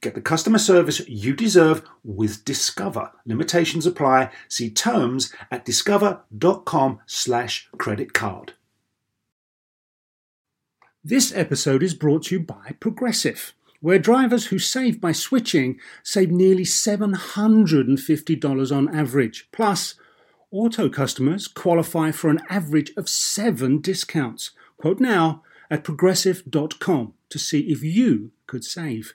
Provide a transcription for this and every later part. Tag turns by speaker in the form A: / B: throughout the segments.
A: Get the customer service you deserve with Discover. Limitations apply. See terms at discover.com slash credit card. This episode is brought to you by Progressive, where drivers who save by switching save nearly $750 on average. Plus, auto customers qualify for an average of seven discounts. Quote now at progressive.com to see if you could save.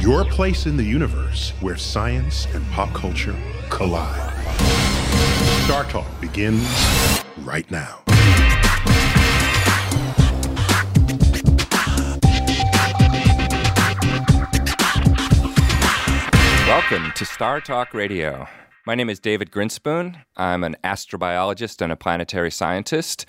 B: your place in the universe where science and pop culture collide. Star Talk begins right now.
C: Welcome to Star Talk Radio. My name is David Grinspoon. I'm an astrobiologist and a planetary scientist,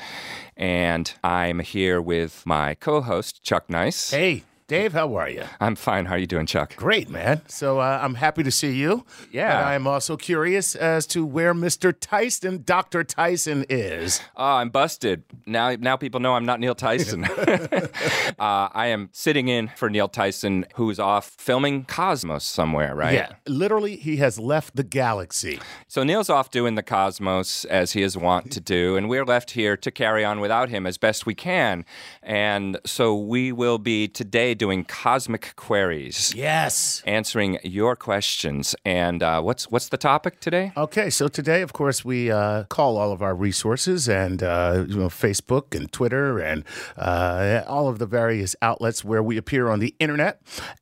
C: and I'm here with my co-host Chuck Nice.
D: Hey, Dave, how are you?
C: I'm fine. How are you doing, Chuck?
D: Great, man. So uh, I'm happy to see you.
C: Yeah.
D: But I'm also curious as to where Mr. Tyson, Dr. Tyson, is.
C: Oh, I'm busted. Now, now people know I'm not Neil Tyson. uh, I am sitting in for Neil Tyson, who's off filming Cosmos somewhere, right?
D: Yeah. Literally, he has left the galaxy.
C: So Neil's off doing the Cosmos as he is wont to do, and we're left here to carry on without him as best we can. And so we will be today doing cosmic queries,
D: Yes.
C: answering your questions. And uh, what's what's the topic today?
D: Okay, so today, of course, we uh, call all of our resources and uh, you know Facebook and Twitter and uh, all of the various outlets where we appear on the internet.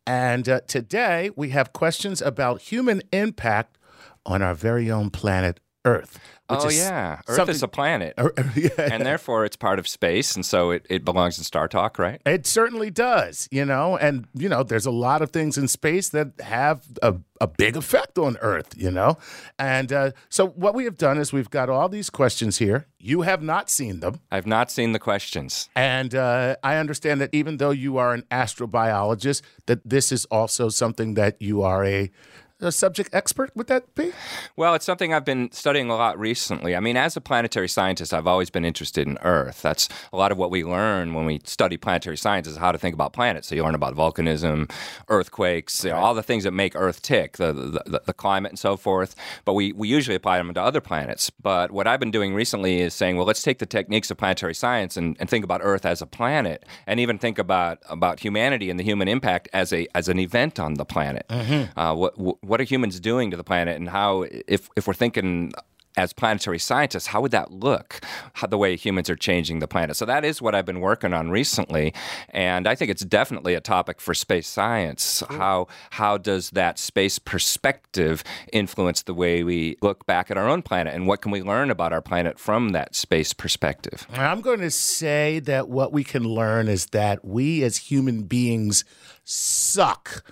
D: And uh, today we have questions about human impact on our very own planet Earth.
C: oh
D: is
C: yeah, Earth is a planet,
D: yeah.
C: and therefore it's part of space, and so it, it belongs in Star Talk, right?
D: It certainly does, you know, and you know, there's a lot of things in space that have a, a big effect on Earth, you know, and uh, so what we have done is we've got all these questions here. You have not seen them,
C: I've not seen the questions.
D: and uh, I understand that even though you are an astrobiologist, that this is also something that you are a, a subject expert. Would that be?
C: Well, it's something I've been studying a lot recently. I mean, as a planetary scientist, I've always been interested in Earth. That's a lot of what we learn when we study planetary science is how to think about planets. So you learn about volcanism, earthquakes, you know, all the things that make Earth tick, the, the, the, the climate and so forth. But we, we usually apply them to other planets. But what I've been doing recently is saying, well, let's take the techniques of planetary science and, and think about Earth as a planet, and even think about about humanity and the human impact as a as an event on the planet. Uh, what what are humans doing to the planet, and how if if we're thinking as planetary scientists, how would that look? How, the way humans are changing the planet. So that is what I've been working on recently, and I think it's definitely a topic for space science. How how does that space perspective influence the way we look back at our own planet, and what can we learn about our planet from that space perspective?
D: I'm going to say that what we can learn is that we as human beings suck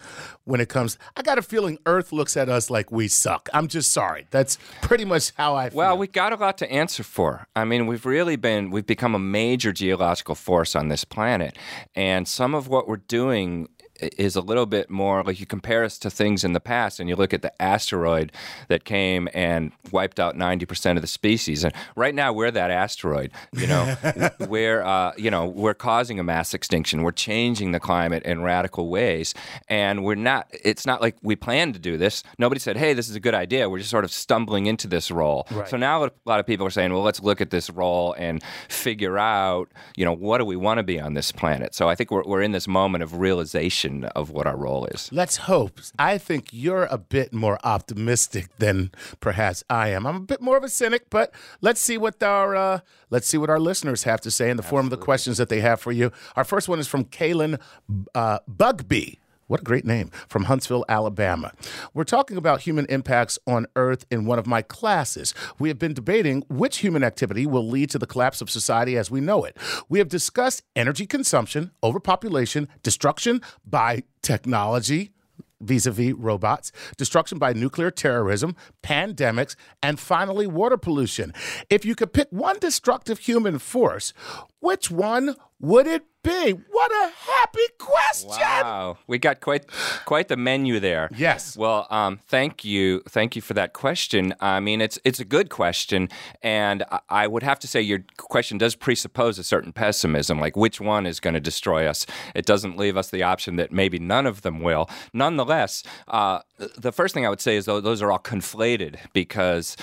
D: when it comes. I got a feeling Earth looks at us like we suck. I'm just sorry. That's pretty much how I feel.
C: Well, we got a lot to answer for. I mean, we've really been, we've become a major geological force on this planet. And some of what we're doing is a little bit more like you compare us to things in the past and you look at the asteroid that came and wiped out 90% of the species. And right now we're that asteroid you know? We're uh, you know we're causing a mass extinction. We're changing the climate in radical ways. And we're not it's not like we planned to do this. Nobody said hey this is a good idea. We're just sort of stumbling into this role.
D: Right.
C: so now a lot of people are saying well let's look at this role and figure out you know what do we want to be on this planet? So i think we're, we're in this moment of realization of what our role is.
D: Let's hope. I think you're a bit more optimistic than perhaps I am. I'm a bit more of a cynic, but let's see what our uh, let's see what our listeners have to say in the form of the questions that they have for you. Our first one is from Kaylin uh, Bugby. What a great name from Huntsville, Alabama. We're talking about human impacts on Earth in one of my classes. We have been debating which human activity will lead to the collapse of society as we know it. We have discussed energy consumption, overpopulation, destruction by technology, vis a vis robots, destruction by nuclear terrorism, pandemics, and finally, water pollution. If you could pick one destructive human force, which one would it be? What a happy question!
C: Wow, we got quite quite the menu there.
D: Yes.
C: Well, um, thank you, thank you for that question. I mean, it's it's a good question, and I- I would have to say your question does presuppose a certain pessimism, like which one is going to destroy us. It doesn't leave us the option that maybe none of them will. Nonetheless, uh, the first thing I would say is though those are all conflated because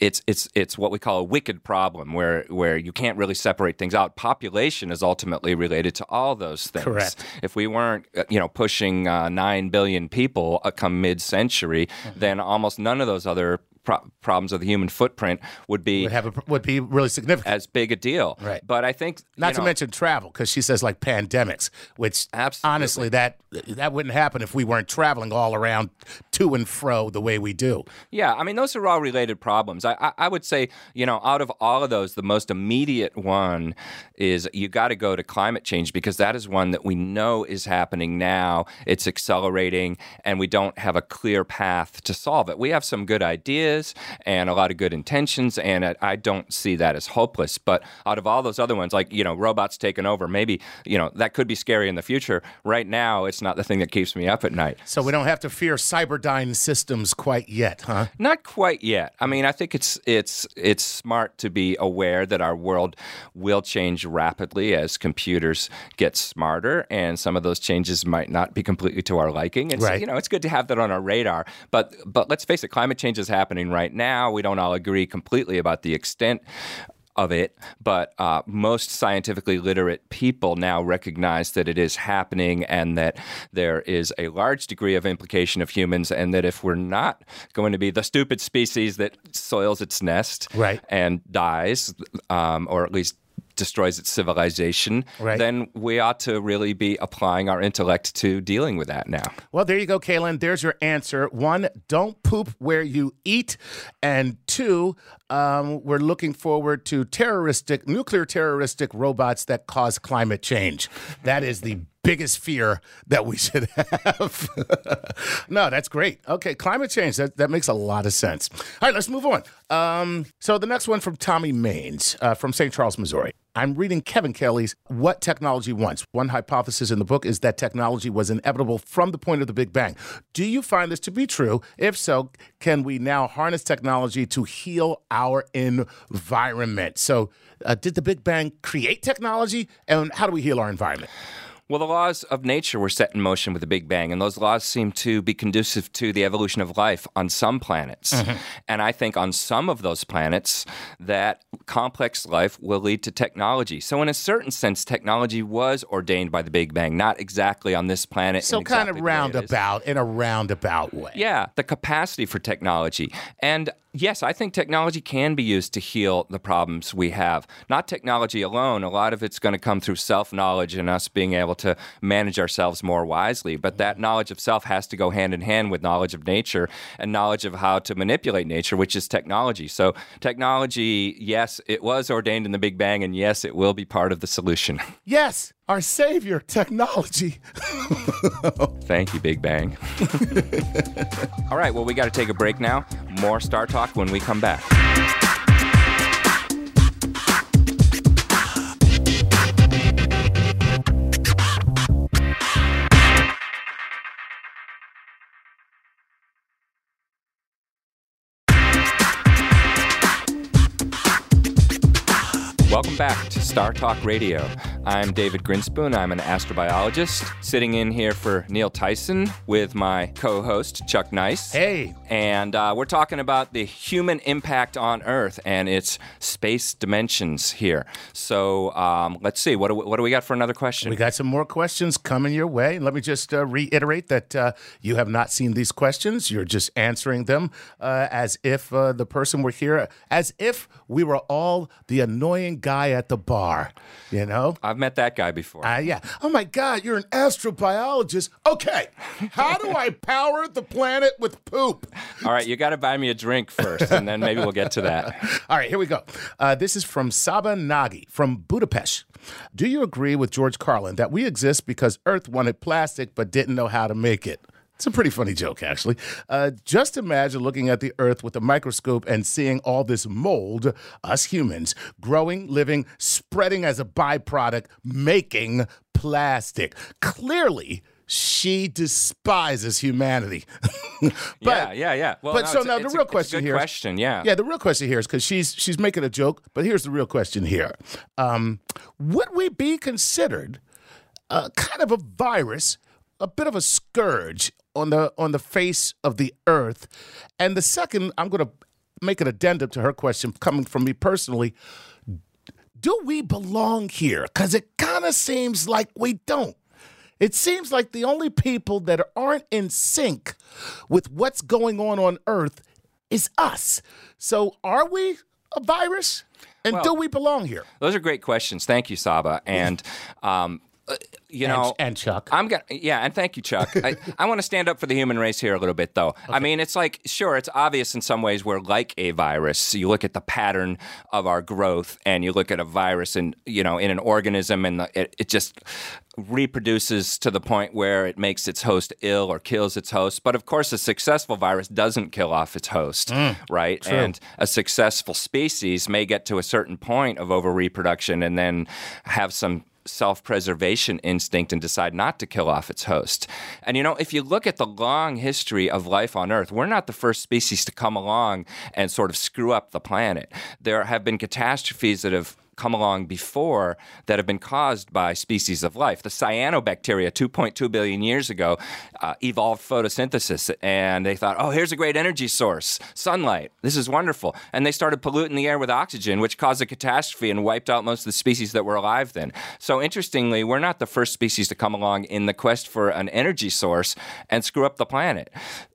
C: it's it's it's what we call a wicked problem where where you can't really separate things out. Population is ultimately related to all those things.
D: Correct.
C: If we weren't, uh, you know, pushing uh, nine billion people uh, come mid-century,
D: Mm-hmm.
C: then almost none of those other pro- problems of the human footprint would be
D: Would have a, would be really significant.
C: as big a deal.
D: Right.
C: But I think
D: Not to
C: know,
D: mention travel, because she says like pandemics, which
C: Absolutely.
D: honestly that that wouldn't happen if we weren't traveling all around to and fro the way we do.
C: Yeah, I mean, those are all related problems. I, I, I would say, you know, out of all of those, the most immediate one is you got to go to climate change because that is one that we know is happening now. It's accelerating, and we don't have a clear path to solve it. We have some good ideas and a lot of good intentions, and I, I don't see that as hopeless. But out of all those other ones, like, you know, robots taking over, maybe, you know, that could be scary in the future. Right now, it's not the thing that keeps me up at night.
D: So we don't have to fear cyberdyne systems quite yet, huh?
C: Not quite yet. I mean, I think it's it's it's smart to be aware that our world will change rapidly as computers get smarter, and some of those changes might not be completely to our liking. And so,
D: Right.
C: you know, it's good to have that on our radar. But but let's face it, climate change is happening right now. We don't all agree completely about the extent of it, but uh, most scientifically literate people now recognize that it is happening and that there is a large degree of implication of humans, and that if we're not going to be the stupid species that soils its nest
D: Right.
C: and dies, um, or at least destroys its civilization,
D: Right.
C: then we ought to really be applying our intellect to dealing with that now.
D: Well, there you go, Kaylin. There's your answer. One, don't poop where you eat. And two, um, we're looking forward to terroristic, nuclear terroristic robots that cause climate change. That is the biggest fear that we should have. no, that's great. Okay, climate change. That, that makes a lot of sense. All right, let's move on. Um, so the next one from Tommy Maines uh, from St. Charles, Missouri. I'm reading Kevin Kelly's What Technology Wants. One hypothesis in the book is that technology was inevitable from the point of the Big Bang. Do you find this to be true? If so, can we now harness technology to heal our environment? So, uh, did the Big Bang create technology? And how do we heal our environment?
C: Well, the laws of nature were set in motion with the Big Bang, and those laws seem to be conducive to the evolution of life on some planets. Mm-hmm. And I think on some of those planets, that complex life will lead to technology. So, in a certain sense, technology was ordained by the Big Bang, not exactly on this planet.
D: So,
C: in
D: kind
C: exactly
D: of
C: the way it is.
D: roundabout, in a roundabout way.
C: Yeah, the capacity for technology. And yes, I think technology can be used to heal the problems we have. Not technology alone. A lot of it's going to come through self knowledge and us being able to manage ourselves more wisely. But that mm-hmm. knowledge of self has to go hand in hand with knowledge of nature and knowledge of how to manipulate nature, which is technology. So, technology, yes, it was ordained in the Big Bang, and yes, it will be part of the solution.
D: Yes, our savior, technology.
C: Thank you, Big Bang. All right, well, we got to take a break now. More Star Talk when we come back. Welcome back to Star Talk Radio. I'm David Grinspoon. I'm an astrobiologist sitting in here for Neil Tyson with my co host, Chuck Nice.
D: Hey.
C: And uh, we're talking about the human impact on Earth and its space dimensions here. So um, let's see. What do, we, what do we got for another question?
D: We got some more questions coming your way. And let me just uh, reiterate that uh, you have not seen these questions. You're just answering them uh, as if uh, the person were here, as if we were all the annoying guy at the bar, you know?
C: I've met that guy before.
D: Uh, yeah. Oh my God, you're an astrobiologist. Okay. How do I power the planet with poop?
C: All right, you got to buy me a drink first, and then maybe we'll get to that.
D: All right, here we go. Uh, this is from Saba Nagi from Budapest. Do you agree with George Carlin that we exist because Earth wanted plastic but didn't know how to make it? It's a pretty funny joke, actually. Uh, just imagine looking at the Earth with a microscope and seeing all this mold, us humans, growing, living, spreading as a byproduct, making plastic. Clearly, she despises humanity. but,
C: yeah, yeah, yeah. Well,
D: but
C: no,
D: so now the real
C: a
D: question
C: good
D: here. is-
C: question, yeah.
D: Yeah, the real question here is because she's she's making a joke, but here's the real question here: um, Would we be considered uh, kind of a virus, a bit of a scourge on the on the face of the earth? And the second, I'm going to make an addendum to her question, coming from me personally. Do we belong here? Because it kind of seems like we don't. It seems like the only people that aren't in sync with what's going on on Earth is us. So, are we a virus? And
C: Well-
D: do we belong here?
C: Those are great questions. Thank you, Saba. And um, uh, you know,
D: and Chuck.
C: I'm gonna yeah, and thank you, Chuck. I, I want to stand up for the human race here a little bit, though. I mean, it's like sure, it's obvious in some ways we're like a virus. You look at the pattern of our growth, and you look at a virus, and you know, in an organism, and the, it, it just reproduces to the point where it makes its host ill or kills its host. But of course, a successful virus doesn't kill off its host, right? And a successful species may get to a certain point of over reproduction and then have some self preservation instinct and decide not to kill off its host. And you know, if you look at the long history of life on Earth, we're not the first species to come along and sort of screw up the planet. There have been catastrophes that have come along before that have been caused by species of life. The cyanobacteria, 2.2 billion years ago, uh, evolved photosynthesis, and they thought, oh, here's a great energy source sunlight. This is wonderful. And they started polluting the air with oxygen, which caused a catastrophe and wiped out most of the species that were alive then. So, interestingly, we're not the first species to come along in the quest for an energy source and screw up the planet.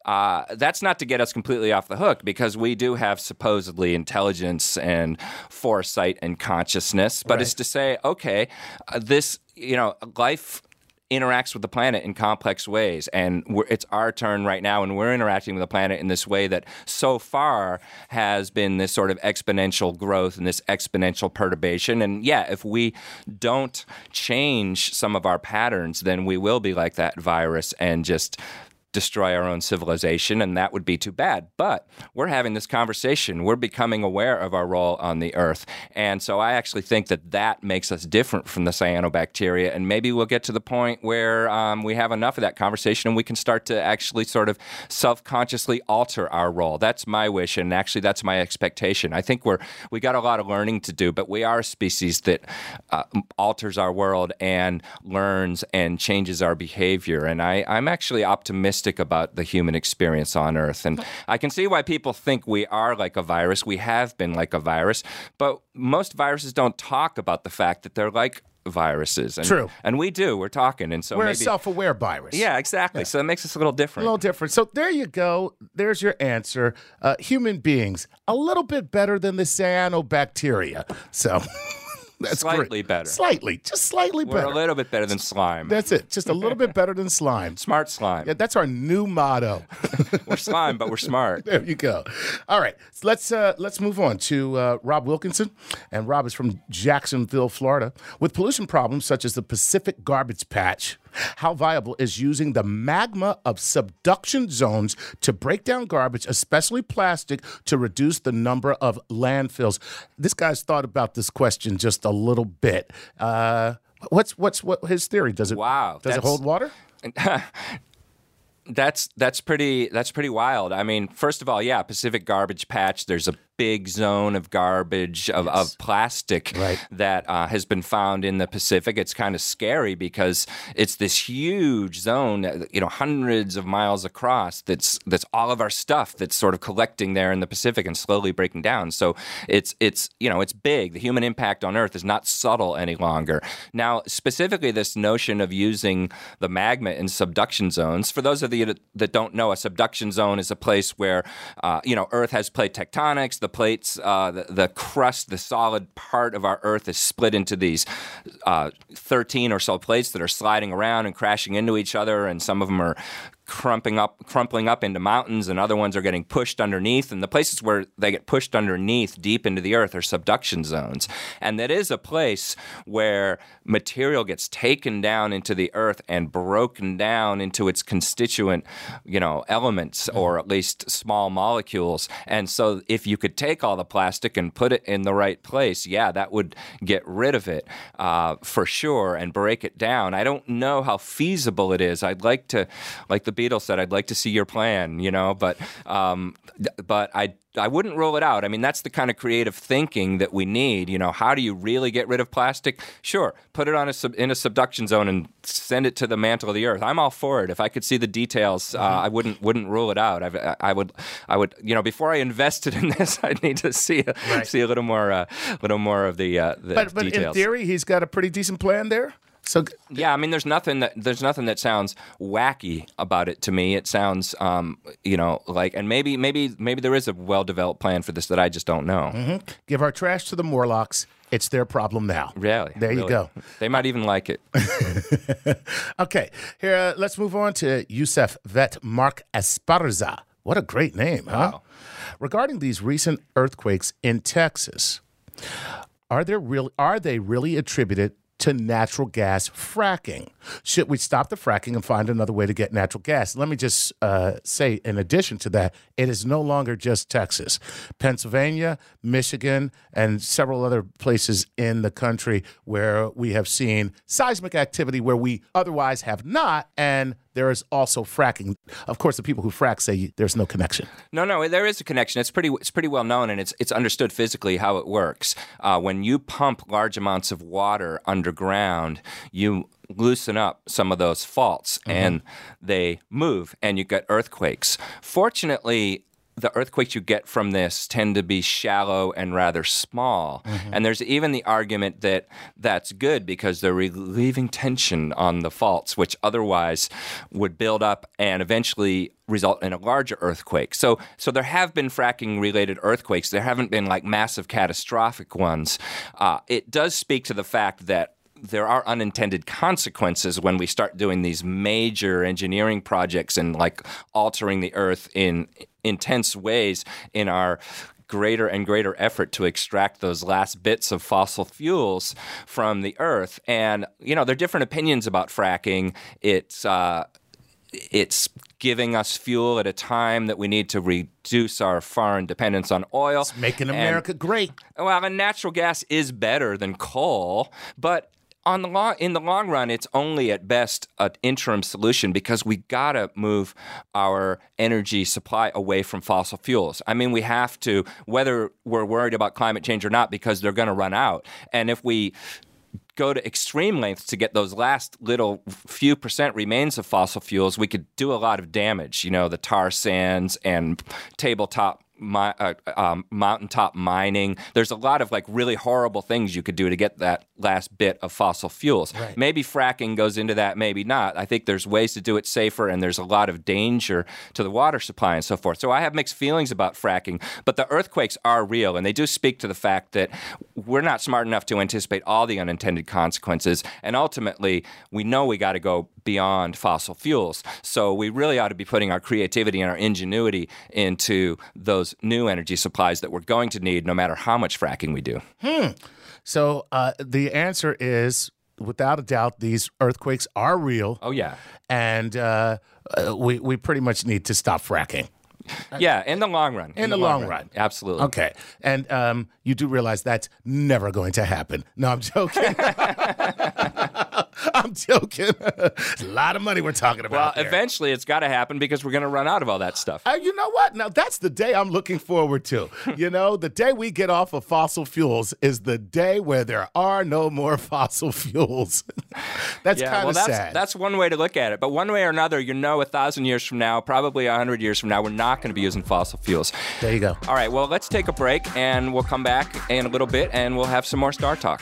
C: Uh, that's not to get us completely off the hook because we do have supposedly intelligence and foresight and consciousness, but it's to say, okay, uh, this, you know, life interacts with the planet in complex ways and we're, it's our turn right now and we're interacting with the planet in this way that so far has been this sort of exponential growth and this exponential perturbation. And yeah if we don't change some of our patterns then we will be like that virus and just destroy our own civilization, and that would be too bad. But we're having this conversation. We're becoming aware of our role on the earth. And so I actually think that that makes us different from the cyanobacteria. And maybe we'll get to the point where um, we have enough of that conversation and we can start to actually sort of self consciously alter our role. That's my wish, and actually, that's my expectation. I think we're, we got a lot of learning to do, but we are a species that uh, alters our world and learns and changes our behavior. And I, I'm actually optimistic about the human experience on Earth. And I can see why people think we are like a virus. We have been like a virus, but most viruses don't talk about the fact that they're like viruses. And,
D: True.
C: And we do. We're talking. And so
D: We're a self aware virus.
C: yeah, exactly. So that makes us a little different.
D: A little different. So there you go. There's your answer. Uh, human beings, a little bit better than the cyanobacteria. So that's great.
C: Slightly better.
D: Slightly, just slightly
C: We're
D: better.
C: a little bit better than slime.
D: that's it. Just a little bit better than slime.
C: Smart slime.
D: Yeah, that's our new motto.
C: We're slime, but we're smart.
D: There you go. All right, so let's uh, let's move on to uh, Rob Wilkinson, and Rob is from Jacksonville, Florida. With pollution problems such as the Pacific Garbage Patch, how viable is using the magma of subduction zones to break down garbage, especially plastic, to reduce the number of landfills? This guy's thought about this question just a little bit. Uh, what's what's what his theory? Does it
C: Wow,
D: Does it hold water?
C: That's that's pretty that's pretty wild. I mean, first of all, yeah, Pacific Garbage Patch. There's a big zone of garbage of, of plastic
D: Right.
C: that uh, has been found in the Pacific. It's kind of scary because it's this huge zone, you know, hundreds of miles across. That's that's all of our stuff that's sort of collecting there in the Pacific and slowly breaking down. So it's it's you know it's big. The human impact on Earth is not subtle any longer. Now, specifically, this notion of using the magma in subduction zones. For those of you that- that don't know, a subduction zone is a place where uh, you know Earth has plate tectonics. The plates, uh, the, the crust, the solid part of our Earth is split into these uh, 13 or so plates that are sliding around and crashing into each other, and some of them are crumping up, crumpling up into mountains, and other ones are getting pushed underneath. And the places where they get pushed underneath, deep into the earth, are subduction zones. And that is a place where material gets taken down into the earth and broken down into its constituent, you know, elements, or at least small molecules. And so, if you could take all the plastic and put it in the right place, yeah, that would get rid of it uh, for sure and break it down. I don't know how feasible it is. I'd like to, like the Beatles said, I'd like to see your plan, you know, but um, but I I wouldn't rule it out. I mean, that's the kind of creative thinking that we need. You know, how do you really get rid of plastic? Sure, put it on a sub, in a subduction zone and send it to the mantle of the earth. I'm all for it. If I could see the details, uh, I wouldn't wouldn't rule it out. I, I would I would you know before I invested in this, I'd need to see a, see a little more uh, little more of the uh, the
D: But but in theory, he's got a pretty decent plan there. So
C: Yeah, I mean, there's nothing that there's nothing that sounds wacky about it to me. It sounds, um, you know, like, and maybe maybe maybe there is a well developed plan for this that I just don't know.
D: give our trash to the Morlocks. It's their problem now.
C: Really,
D: There you go.
C: They might even like it.
D: Okay, here uh, let's move on to Youssef Vet Mark Esparza. What a great name, huh? Regarding these recent earthquakes in Texas, are there real are they really attributed to natural gas fracking? Should we stop the fracking and find another way to get natural gas? Let me just uh, say, in addition to that, it is no longer just Texas. Pennsylvania, Michigan, and several other places in the country where we have seen seismic activity where we otherwise have not, and there is also fracking. Of course, the people who frack say there's no connection.
C: No, no, there is a connection. It's pretty, it's pretty well known, and it's it's understood physically how it works. Uh, when you pump large amounts of water underground, you loosen up some of those faults, and they move, and you get earthquakes. Fortunately. The earthquakes you get from this tend to be shallow and rather small. And there's even the argument that that's good because they're relieving tension on the faults, which otherwise would build up and eventually result in a larger earthquake. So, so there have been fracking related earthquakes. There haven't been like massive catastrophic ones. Uh, it does speak to the fact that there are unintended consequences when we start doing these major engineering projects and like altering the earth in intense ways in our greater and greater effort to extract those last bits of fossil fuels from the earth and you know there are different opinions about fracking it's uh, it's giving us fuel at a time that we need to reduce our foreign dependence on oil.
D: It's making
C: And-
D: America great.
C: well, and natural gas is better than coal, but on the long, in the long run, it's only at best an interim solution because we gotta move our energy supply away from fossil fuels. I mean, we have to, whether we're worried about climate change or not, because they're to run out. And if we go to extreme lengths to get those last little few percent remains of fossil fuels, we could do a lot of damage. You know, the tar sands and tabletop. Mi- uh, um, mountaintop mining. There's a lot of like really horrible things you could do to get that last bit of fossil fuels. Maybe fracking goes into that, maybe not. I think there's ways to do it safer, and there's a lot of danger to the water supply and so forth. So I have mixed feelings about fracking, but the earthquakes are real, and they do speak to the fact that we're not smart enough to anticipate all the unintended consequences, and ultimately, we know we got to go beyond fossil fuels. So we really ought to be putting our creativity and our ingenuity into those new energy supplies that we're going to need, no matter how much fracking we do. Hmm.
D: So uh, the answer is, without a doubt, these earthquakes are real,
C: Oh yeah.
D: and uh, uh, we we pretty much need to stop fracking.
C: Yeah, in the long run.
D: In the long run.
C: Absolutely.
D: Okay, and um, you do realize that's never going to happen. No, I'm joking. I'm joking. a lot of money we're talking
C: Well,
D: about. there.
C: eventually it's got to happen because we're going to run out of all that stuff.
D: Uh, you know what? Now that's the day I'm looking forward to. you know, the day we get off of fossil fuels is the day where there are no more fossil fuels. that's
C: Yeah,
D: kind of
C: that's
D: sad.
C: that's one way to look at it. But one way or another, you know, a thousand years from now, probably a hundred years from now, we're not going to be using fossil fuels.
D: there you go.
C: All right, well, let's take a break, and we'll come back in a little bit, and we'll have some more Star Talk.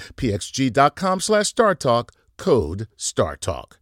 D: pxg.com slash StarTalk. Code StarTalk.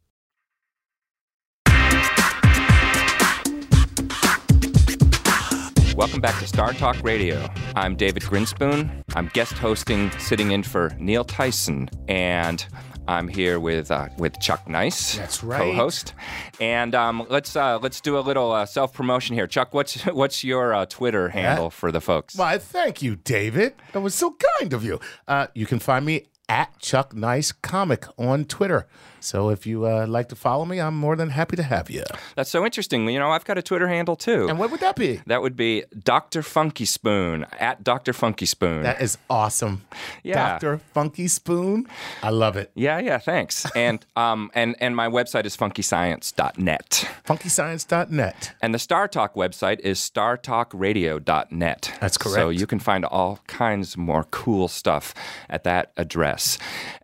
C: Welcome back to Star Talk Radio. I'm David Grinspoon. I'm guest hosting, sitting in for Neil Tyson, and I'm here with uh, with Chuck Nice,
D: That's right.
C: co-host. And um, let's uh, let's do a little uh, self promotion here. Chuck, what's what's your uh, Twitter handle for the folks?
D: Why, thank you, David. That was so kind of you. Uh, you can find me at Chuck Nice Comic on Twitter. So if you uh, like to follow me, I'm more than happy to have you.
C: That's so interesting. You know, I've got a Twitter handle too.
D: And what would that be?
C: that would be Dr. Funky Spoon at Dr. Funky Spoon.
D: That is awesome.
C: Yeah.
D: Dr. Funky Spoon. I love it.
C: yeah, yeah, thanks. and um and and my website is funkyscience.net.
D: FunkyScience.net.
C: And the Star Talk website is startalkradio.net.
D: That's correct.
C: So you can find all kinds more cool stuff at that address.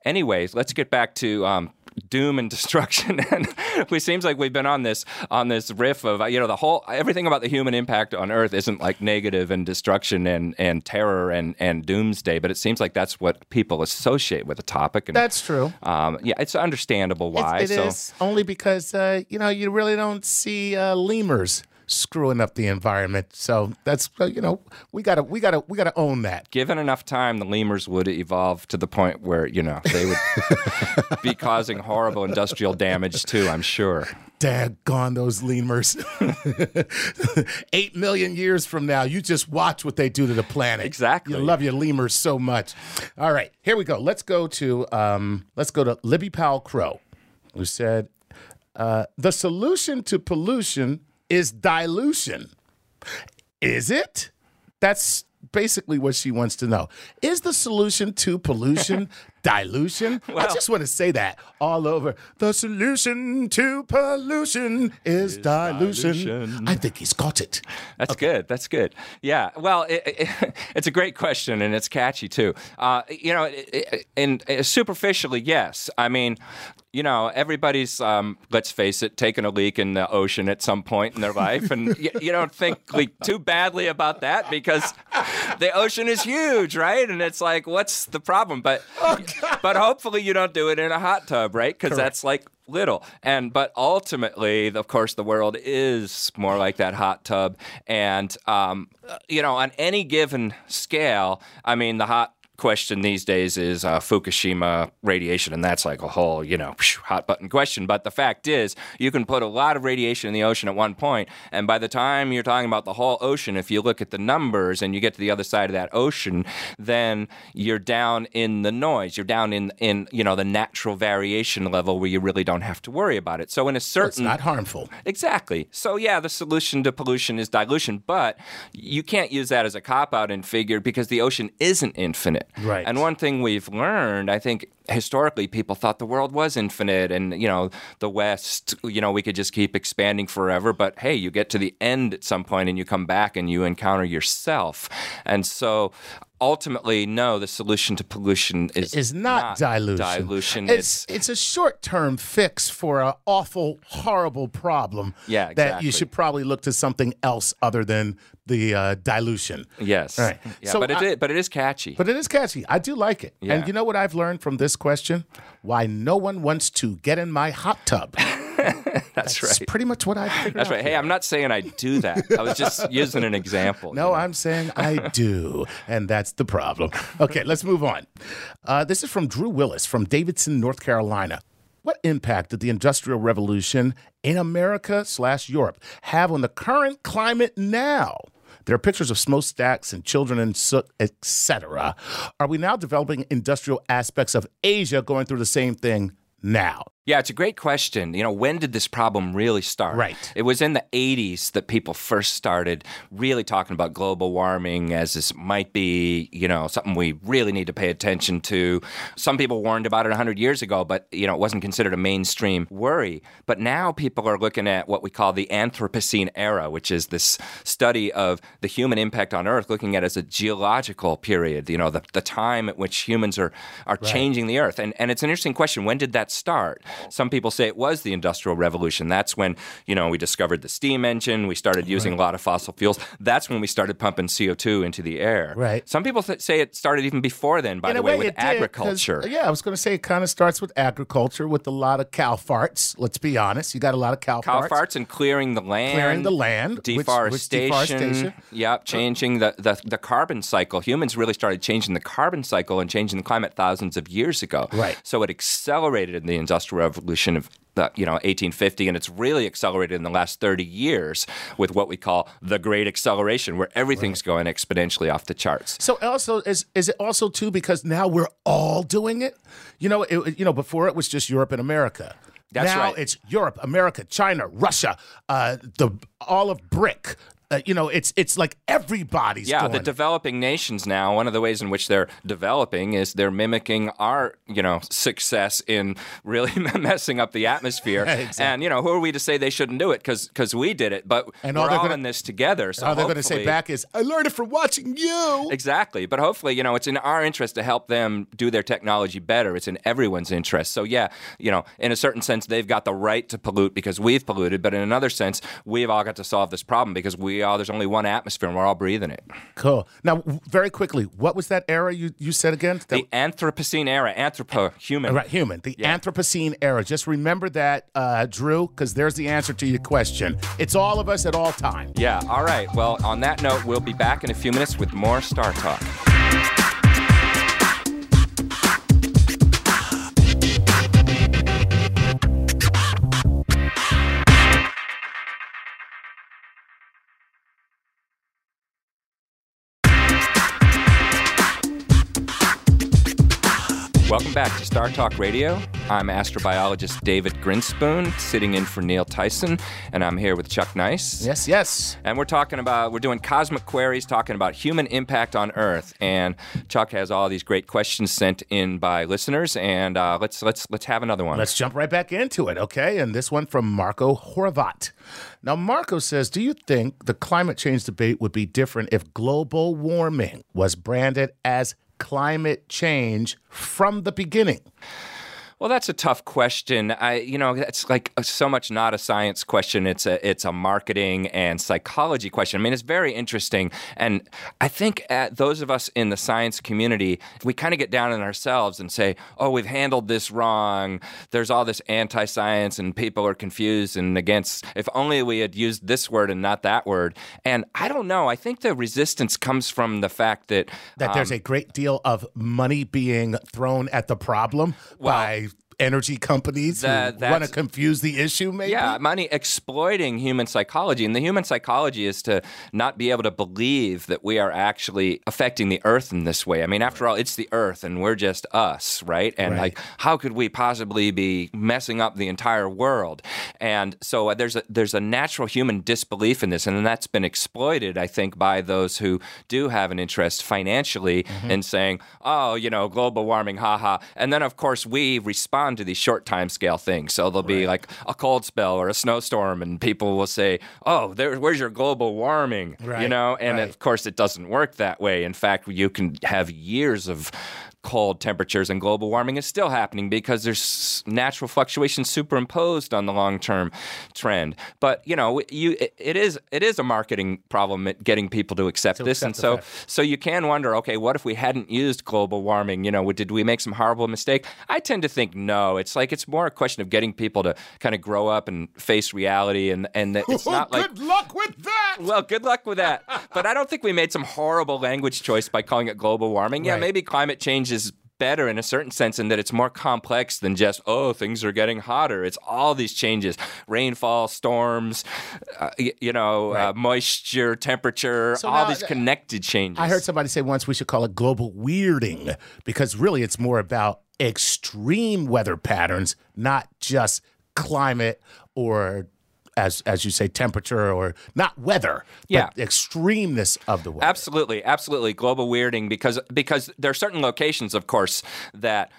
C: Anyways, let's get back to um, doom and destruction. and it seems like we've been on this on this riff of you know the whole everything about the human impact on Earth isn't like negative and destruction and and terror and and doomsday, but it seems like that's what people associate with the topic. And
D: That's true.
C: um, yeah, it's understandable why.
D: It is
C: so
D: only because uh, you know you really don't see uh, lemurs screwing up the environment. So that's you know we gotta we gotta we gotta own that.
C: given enough time, the lemurs would evolve to the point where you know they would be causing horrible industrial damage too. I'm sure.
D: Daggone those lemurs. Eight million years from now, you just watch what they do to the planet.
C: Exactly.
D: You love your lemurs so much. All right, here we go. Let's go to um, let's go to Libby Powell Crow, who said uh, the solution to pollution is dilution. Is it? That's basically what she wants to know. Is the solution to pollution dilution? I just want to say that all over. The solution to pollution is, dilution.
C: dilution.
D: I think he's got it.
C: That's good. That's good. Yeah. Well, it, it, it's a great question and it's catchy too. Uh, you know, it, and uh, superficially, yes. I mean, you know, everybody's, um, let's face it, taken a leak in the ocean at some point in their life. And you, you don't think like, too badly about that because the ocean is huge, right? And it's like, what's the problem? But, but hopefully you don't do it in a hot tub, right? Because that's like little. And but ultimately of course the world is more like that hot tub. And um, you know on any given scale i mean the hot question these days is uh, Fukushima radiation, and that's like a whole, you know, hot button question. But the fact is, you can put a lot of radiation in the ocean at one point, and by the time you're talking about the whole ocean, if you look at the numbers and you get to the other side of that ocean, then you're down in the noise. You're down in in you know the natural variation level where you really don't have to worry about it. So in a certain, It's
D: not harmful.
C: Exactly. So yeah, the solution to pollution is dilution, but you can't use that as a cop out and figure because the ocean isn't infinite.
D: Right.
C: And one thing we've learned, I think historically people thought the world was infinite and you know the west you know we could just keep expanding forever but hey you get to the end at some point and you come back and you encounter yourself and so ultimately no the solution to pollution is
D: Is not, dilution.
C: dilution
D: It's it's a short term fix for an awful, horrible problem.
C: Yeah, exactly.
D: That you should probably look to something else other than the uh, dilution.
C: yes
D: All right.
C: yeah,
D: So
C: but it
D: I-
C: is, but it is catchy
D: But it is catchy. I do like it.
C: Yeah.
D: And you know what I've learned from this question? Why no one wants to get in my hot tub.
C: that's
D: It's
C: right
D: pretty much what I figured
C: That's right. Hey, I'm not saying I do that. I was just using an example.
D: No, I'm saying I do. And that's the problem. Okay, let's move on. Uh, this is from Drew Willis from Davidson, North Carolina. What impact did the Industrial Revolution in America slash Europe have on the current climate now? There are pictures of smokestacks and children and soot, etc. Are we now developing industrial aspects of Asia going through the same thing now?
C: Yeah, it's a great question. You know, when did this problem really start?
D: Right.
C: It was in the 80s that people first started really talking about global warming as this might be, you know, something we really need to pay attention to. Some people warned about it 100 years ago, but, you know, it wasn't considered a mainstream worry. But now people are looking at what we call the Anthropocene era, which is this study of the human impact on Earth, looking at it as a geological period, you know, the, the time at which humans are, are changing the Earth. And, and it's an interesting question. When did that start? Some people say it was the Industrial Revolution. That's when, you know, we discovered the steam engine, we started using a lot of fossil fuels. That's when we started pumping CO2 into the air.
D: Right.
C: Some people th- say it started even before then, by
D: In
C: the way,
D: way,
C: with
D: it did,
C: agriculture.
D: yeah, I was going to say it kind of starts with agriculture with a lot of cow farts. Let's be honest. You got a lot of cow,
C: Cow
D: farts.
C: farts and clearing the land.
D: Clearing the land, which- which
C: Deforestation.
D: deforestation.
C: Yep, changing the, the, the carbon cycle. Humans really started changing the carbon cycle and changing the climate thousands of years ago.
D: Right.
C: So it accelerated in the Industrial Revolution of the, you know 1850 and it's really accelerated in the last 30 years with what we call the great acceleration where everything's going exponentially off the charts
D: So also is is it also too because now we're all doing it? You know, it, you know, before it was just Europe and America.
C: That's
D: now
C: right.
D: it's Europe, America, China, Russia, uh, the all of BRIC, Uh, you know, it's it's like everybody's
C: yeah, the developing nations now. One of the ways in which they're developing is they're mimicking our, you know, success in really messing up the atmosphere.
D: Exactly.
C: And you know, who are we to say they shouldn't do it? Because because we did it. But
D: And
C: we're
D: all
C: all,
D: gonna-
C: in this together. So
D: All they're going to say back is, "I learned it from watching you."
C: Exactly. But hopefully, you know, it's in our interest to help them do their technology better. It's in everyone's interest. So, yeah, you know, in a certain sense, they've got the right to pollute because we've polluted. But in another sense, we've all got to solve this problem because we all, there's only one atmosphere and we're all breathing it.
D: Cool. Now, very quickly, what was that era you, you said again? That-
C: The Anthropocene era, anthropo, human.
D: right, human, the Anthropocene era. Just remember that, uh, Drew, because there's the answer to your question. It's all of us at all time.
C: Yeah, all right. Well, on that note, we'll be back in a few minutes with more Star Talk. Welcome back to Star Talk Radio. I'm astrobiologist David Grinspoon, sitting in for Neil Tyson, and I'm here with Chuck Nice.
D: Yes, yes.
C: And we're talking about, we're doing cosmic queries, talking about human impact on Earth. And Chuck has all these great questions sent in by listeners, and uh, let's let's let's have another one.
D: Let's jump right back into it, okay? And this one from Marco Horvat. Now, Marco says, Do you think the climate change debate would be different if global warming was branded as climate change from the beginning?
C: Well, that's a tough question. I, you know, that's like so much not a science question. It's a it's a marketing and psychology question. I mean, it's very interesting, and I think at those of us in the science community, we kind of get down on ourselves and say, "Oh, we've handled this wrong." There's all this anti-science, and people are confused and against. If only we had used this word and not that word. And I don't know. I think the resistance comes from the fact that
D: That there's
C: um,
D: a great deal of money being thrown at the problem by energy companies
C: That-
D: who want to confuse the issue, maybe?
C: Yeah, money exploiting human psychology. And the human psychology is to not be able to believe that we are actually affecting the earth in this way. I mean, after all, it's the earth and we're just us, right? And
D: Right.
C: like, how could we possibly be messing up the entire world? And so uh, there's a there's a natural human disbelief in this, and that's been exploited, I think, by those who do have an interest financially
D: Mm-hmm.
C: in saying, oh, you know, global warming, haha. And then, of course, we respond to these short time scale things. So there'll be like a cold spell or a snowstorm, and people will say, oh, there, where's your global warming? You know, and
D: right.
C: of course, it doesn't work that way. In fact, you can have years of cold temperatures and global warming is still happening because there's natural fluctuations superimposed on the long-term trend. But you know, you it, is it is a marketing problem getting people to accept this,
D: accept
C: and so
D: fact.
C: so you can wonder, okay, what if we hadn't used global warming? You know, did we make some horrible mistake? I tend to think no. It's like it's more a question of getting people to kind of grow up and face reality, and and that it's not like
D: Good luck with that!
C: well, good luck with that. But I don't think we made some horrible language choice by calling it global warming. Yeah,
D: Right.
C: maybe climate change is better in a certain sense in that it's more complex than just oh things are getting hotter. It's all these changes. Rainfall storms uh, y- you know uh, moisture temperature
D: So
C: all these connected changes.
D: I heard somebody say once we should call it global weirding because really it's more about extreme weather patterns, not just climate or as as you say temperature or not weather,
C: Yeah.
D: but extremeness of the weather.
C: Absolutely, absolutely. Global weirding because because there are certain locations, of course, that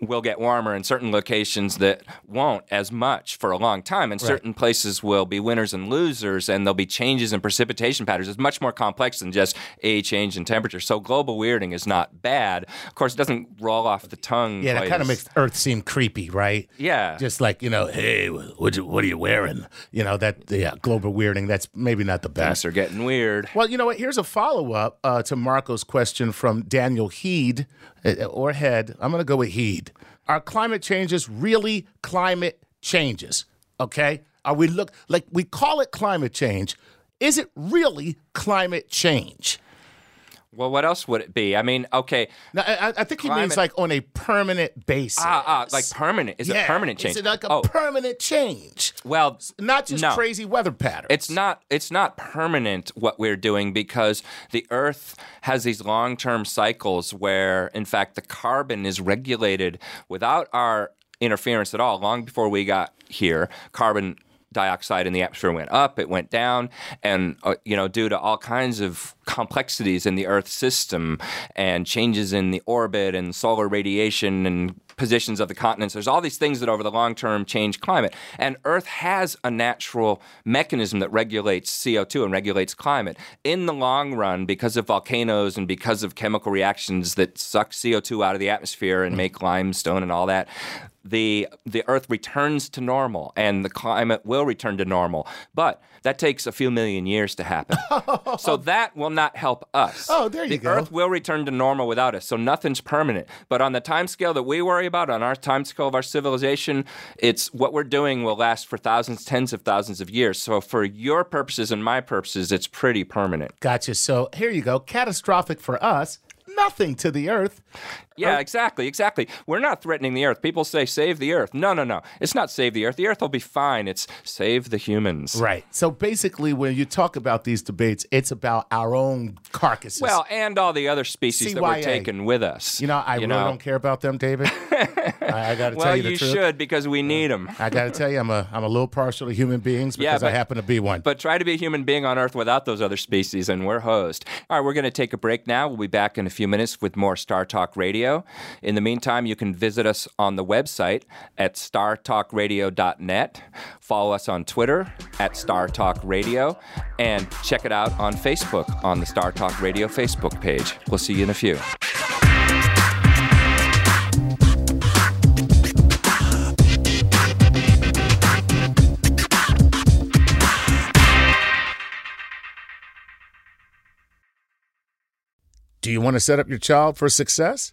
C: will get warmer and certain locations that won't as much for a long time and certain places will be winners and losers and there'll be changes in precipitation patterns it's much more complex than just a change in temperature so global weirding is not bad of course it doesn't roll off the tongue
D: Yeah, that kind of makes Earth seem creepy, right?
C: Yeah.
D: Just like, you know, hey, what, you- what are you wearing? You know, that, yeah, global weirding, that's maybe not the best.
C: things are getting weird
D: Well, you know what? Here's a follow up uh, to Marco's question from Daniel Heed Uh, or Head. I'm going to go with Heed. Are climate changes really climate changes? Okay. Are we look like we call it climate change? Is it really climate change?
C: Well what else would it be i mean okay
D: Now, I, I think he
C: Climate-
D: means like on a permanent basis.
C: ah, ah like permanent is
D: yeah.
C: it permanent change
D: Is it like a
C: oh
D: permanent change?
C: well
D: Not just
C: no.
D: crazy weather patterns.
C: It's not it's not permanent what we're doing because the earth has these long-term cycles where in fact the carbon is regulated without our interference at all long before we got here carbon dioxide in the atmosphere went up, it went down, and uh, you know, due to all kinds of complexities in the Earth system and changes in the orbit and solar radiation and positions of the continents. There's all these things that over the long term change climate. And Earth has a natural mechanism that regulates CO2 and regulates climate. In the long run, because of volcanoes and because of chemical reactions that suck CO2 out of the atmosphere and make limestone and all that, the the earth returns to normal and the climate will return to normal but that takes a few million years to happen so that will not help us
D: Oh, there you
C: the
D: go.
C: The Earth will return to normal without us so nothing's permanent but on the time scale that we worry about on our time scale of our civilization it's what we're doing will last for thousands tens of thousands of years so for your purposes and my purposes it's pretty permanent
D: Gotcha. So here you go. Catastrophic for us, nothing to the earth.
C: Yeah, exactly, exactly. We're not threatening the earth. People say save the earth. No, no, no. It's not save the earth. The earth will be fine. It's save the humans.
D: Right. So basically, when you talk about these debates, it's about our own carcasses.
C: Well, and all the other species that we're taking with us.
D: you know, I really don't care about them, David. I, I got to
C: Well,
D: tell you the
C: you
D: truth.
C: should because we need them.
D: I got to tell you, I'm a I'm a little partial to human beings
C: Yeah,
D: because I happen to be one.
C: But try to be a human being on Earth without those other species, and we're host. All right, we're going to take a break now. We'll be back in a few minutes with more Star Talk Radio. In the meantime, you can visit us on the website at startalkradio.net. Follow us on Twitter at Star Talk Radio, and check it out on Facebook on the Star Talk Radio Facebook page. We'll see you in a few.
D: Do you want to set up your child for success?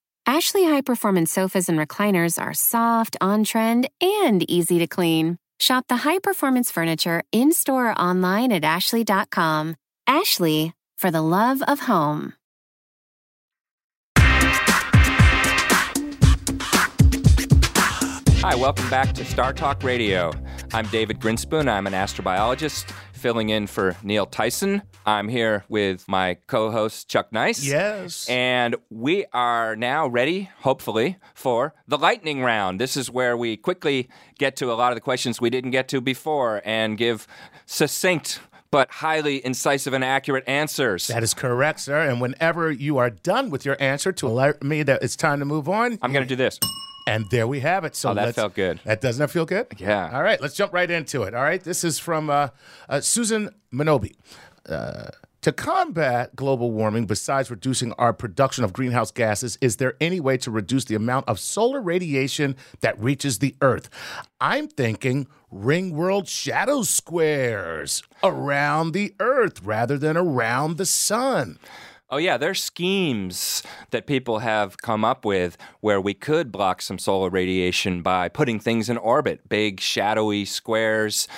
E: Ashley high performance sofas and recliners are soft, on trend, and easy to clean. Shop the high performance furniture in store or online at ashley.com. Ashley, for the love of home.
C: Hi, welcome back to Star Talk Radio. I'm David Grinspoon. I'm an astrobiologist, filling in for Neil Tyson. I'm here with my co host, Chuck Nice.
D: Yes.
C: And we are now ready, hopefully, for the lightning round. This is where we quickly get to a lot of the questions we didn't get to before and give succinct but highly incisive and accurate answers.
D: That is correct, sir. And whenever you are done with your answer to alert me that it's time to move on,
C: I'm going to do this.
D: And there we have it. So
C: Oh, that felt good.
D: That doesn't that feel good?
C: Yeah.
D: All right, let's jump right into it. All right, this is from uh, uh, Susan Minobi. Uh, to combat global warming, besides reducing our production of greenhouse gases, is there any way to reduce the amount of solar radiation that reaches the Earth? I'm thinking ring world shadow squares around the Earth rather than around the sun.
C: Oh, yeah, there's schemes that people have come up with where we could block some solar radiation by putting things in orbit, big, shadowy squares,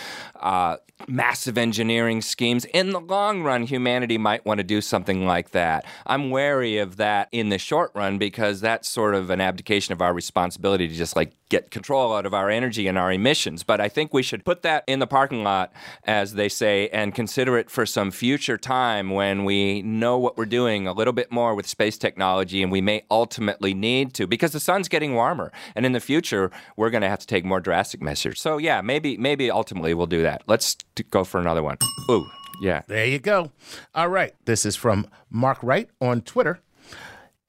C: uh, massive engineering schemes. In the long run, humanity might want to do something like that. I'm wary of that in the short run because that's sort of an abdication of our responsibility to just like get control out of our energy and our emissions. But I think we should put that in the parking lot, as they say, and consider it for some future time when we know what we're doing a little bit more with space technology and we may ultimately need to because the sun's getting warmer. And in the future, we're going to have to take more drastic measures. So, yeah, maybe, maybe ultimately we'll do that. Let's t- go for another one. Ooh, yeah.
D: There you go. All right. This is from Mark Wright on Twitter.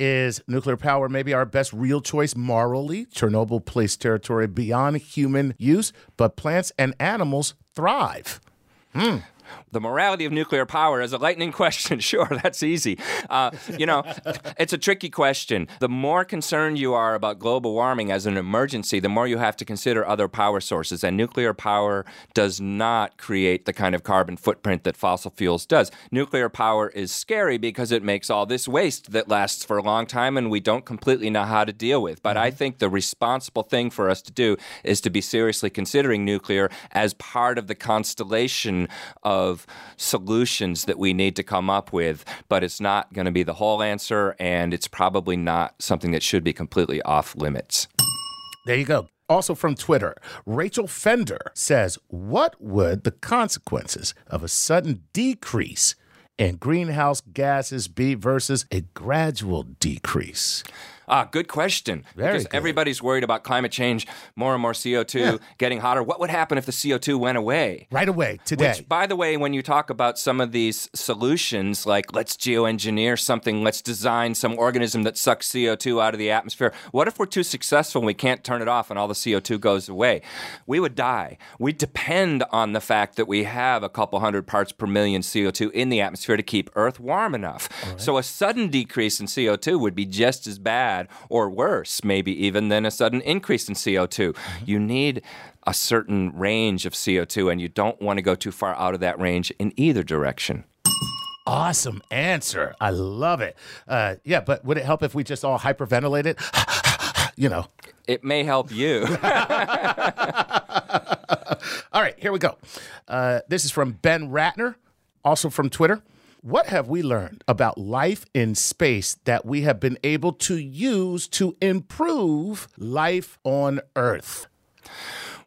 D: Is nuclear power maybe our best real choice morally? Chernobyl placed territory beyond human use, but plants and animals thrive. Hmm.
C: The morality of nuclear power is a lightning question. Sure, that's easy. Uh, you know, it's a tricky question. The more concerned you are about global warming as an emergency, the more you have to consider other power sources. And nuclear power does not create the kind of carbon footprint that fossil fuels does. Nuclear power is scary because it makes all this waste that lasts for a long time and we don't completely know how to deal with. But I think the responsible thing for us to do is to be seriously considering nuclear as part of the constellation of solutions that we need to come up with, but it's not going to be the whole answer, and it's probably not something that should be completely off limits.
D: There you go. Also from Twitter, Rachel Fender says, What would the consequences of a sudden decrease in greenhouse gases be versus a gradual decrease?
C: Ah, good question.
D: Very
C: because
D: good.
C: everybody's worried about climate change, more and more CO2
D: Yeah.
C: getting hotter. What would happen if the CO2 went away?
D: Right away, today.
C: Which, by the way, when you talk about some of these solutions, like let's geoengineer something, let's design some organism that sucks CO2 out of the atmosphere, what if we're too successful and we can't turn it off and all the CO2 goes away? We would die. We depend on the fact that we have a couple hundred parts per million CO2 in the atmosphere to keep Earth warm enough. So a sudden decrease in CO2 would be just as bad or worse, maybe even, than a sudden increase in CO2. You need a certain range of CO2, and you don't want to go too far out of that range in either direction.
D: Awesome answer. I love it. Uh, yeah, but would it help if we just all hyperventilated? you know.
C: It may help you.
D: All right, here we go. Uh, this is from Ben Ratner, also from Twitter. What have we learned about life in space that we have been able to use to improve life on Earth?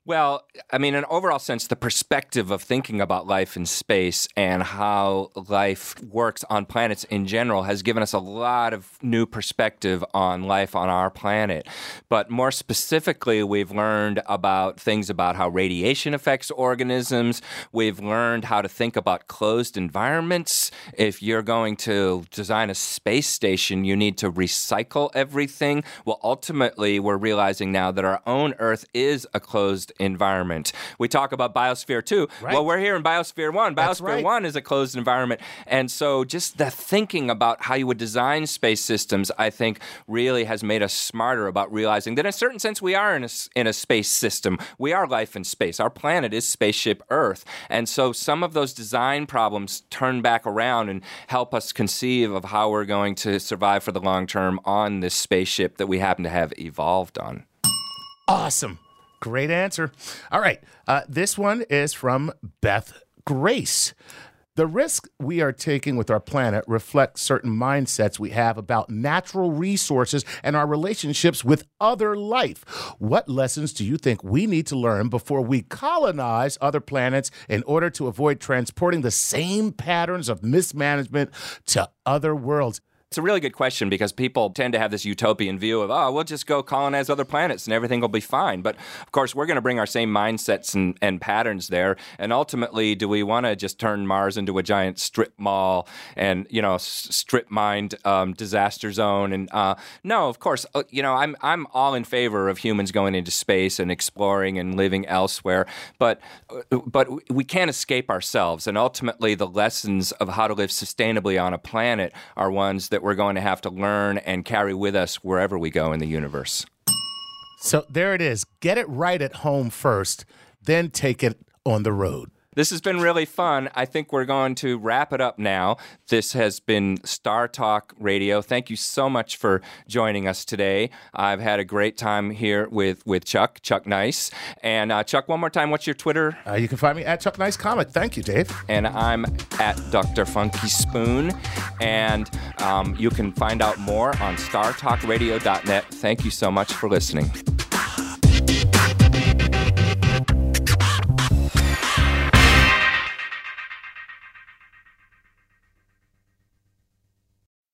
C: Well, I mean, in an overall sense, the perspective of thinking about life in space and how life works on planets in general has given us a lot of new perspective on life on our planet. But more specifically, we've learned about things about how radiation affects organisms. We've learned how to think about closed environments. If you're going to design a space station, you need to recycle everything. Well, ultimately, we're realizing now that our own Earth is a closed environment. We talk about Biosphere 2.
D: Right.
C: Well, we're here in Biosphere 1. Biosphere
D: right.
C: 1 is a closed environment. And so just the thinking about how you would design space systems, I think, really has made us smarter about realizing that in a certain sense we are in a, in a space system. We are life in space. Our planet is spaceship Earth. And so some of those design problems turn back around and help us conceive of how we're going to survive for the long term on this spaceship that we happen to have evolved on.
D: Awesome. Great answer. All right. Uh, this one is from Beth Grace. The risk we are taking with our planet reflects certain mindsets we have about natural resources and our relationships with other life. What lessons do you think we need to learn before we colonize other planets in order to avoid transporting the same patterns of mismanagement to other worlds?
C: It's a really good question because people tend to have this utopian view of, oh, we'll just go colonize other planets and everything will be fine. But of course, we're going to bring our same mindsets and, and patterns there. And ultimately, do we want to just turn Mars into a giant strip mall and, you know, strip mined um, disaster zone? And uh, no, of course, uh, you know, I'm, I'm all in favor of humans going into space and exploring and living elsewhere. But, uh, but we can't escape ourselves. And ultimately, the lessons of how to live sustainably on a planet are ones that that we're going to have to learn and carry with us wherever we go in the universe.
D: So there it is. Get it right at home first, then take it on the road.
C: This has been really fun. I think we're going to wrap it up now. This has been Star Talk Radio. Thank you so much for joining us today. I've had a great time here with, with Chuck, Chuck Nice. And uh, Chuck, one more time, what's your Twitter?
D: Uh, you can find me at Chuck Nice Comic. Thank you, Dave.
C: And I'm at Dr. Funky Spoon. And um, you can find out more on startalkradio.net. Thank you so much for listening.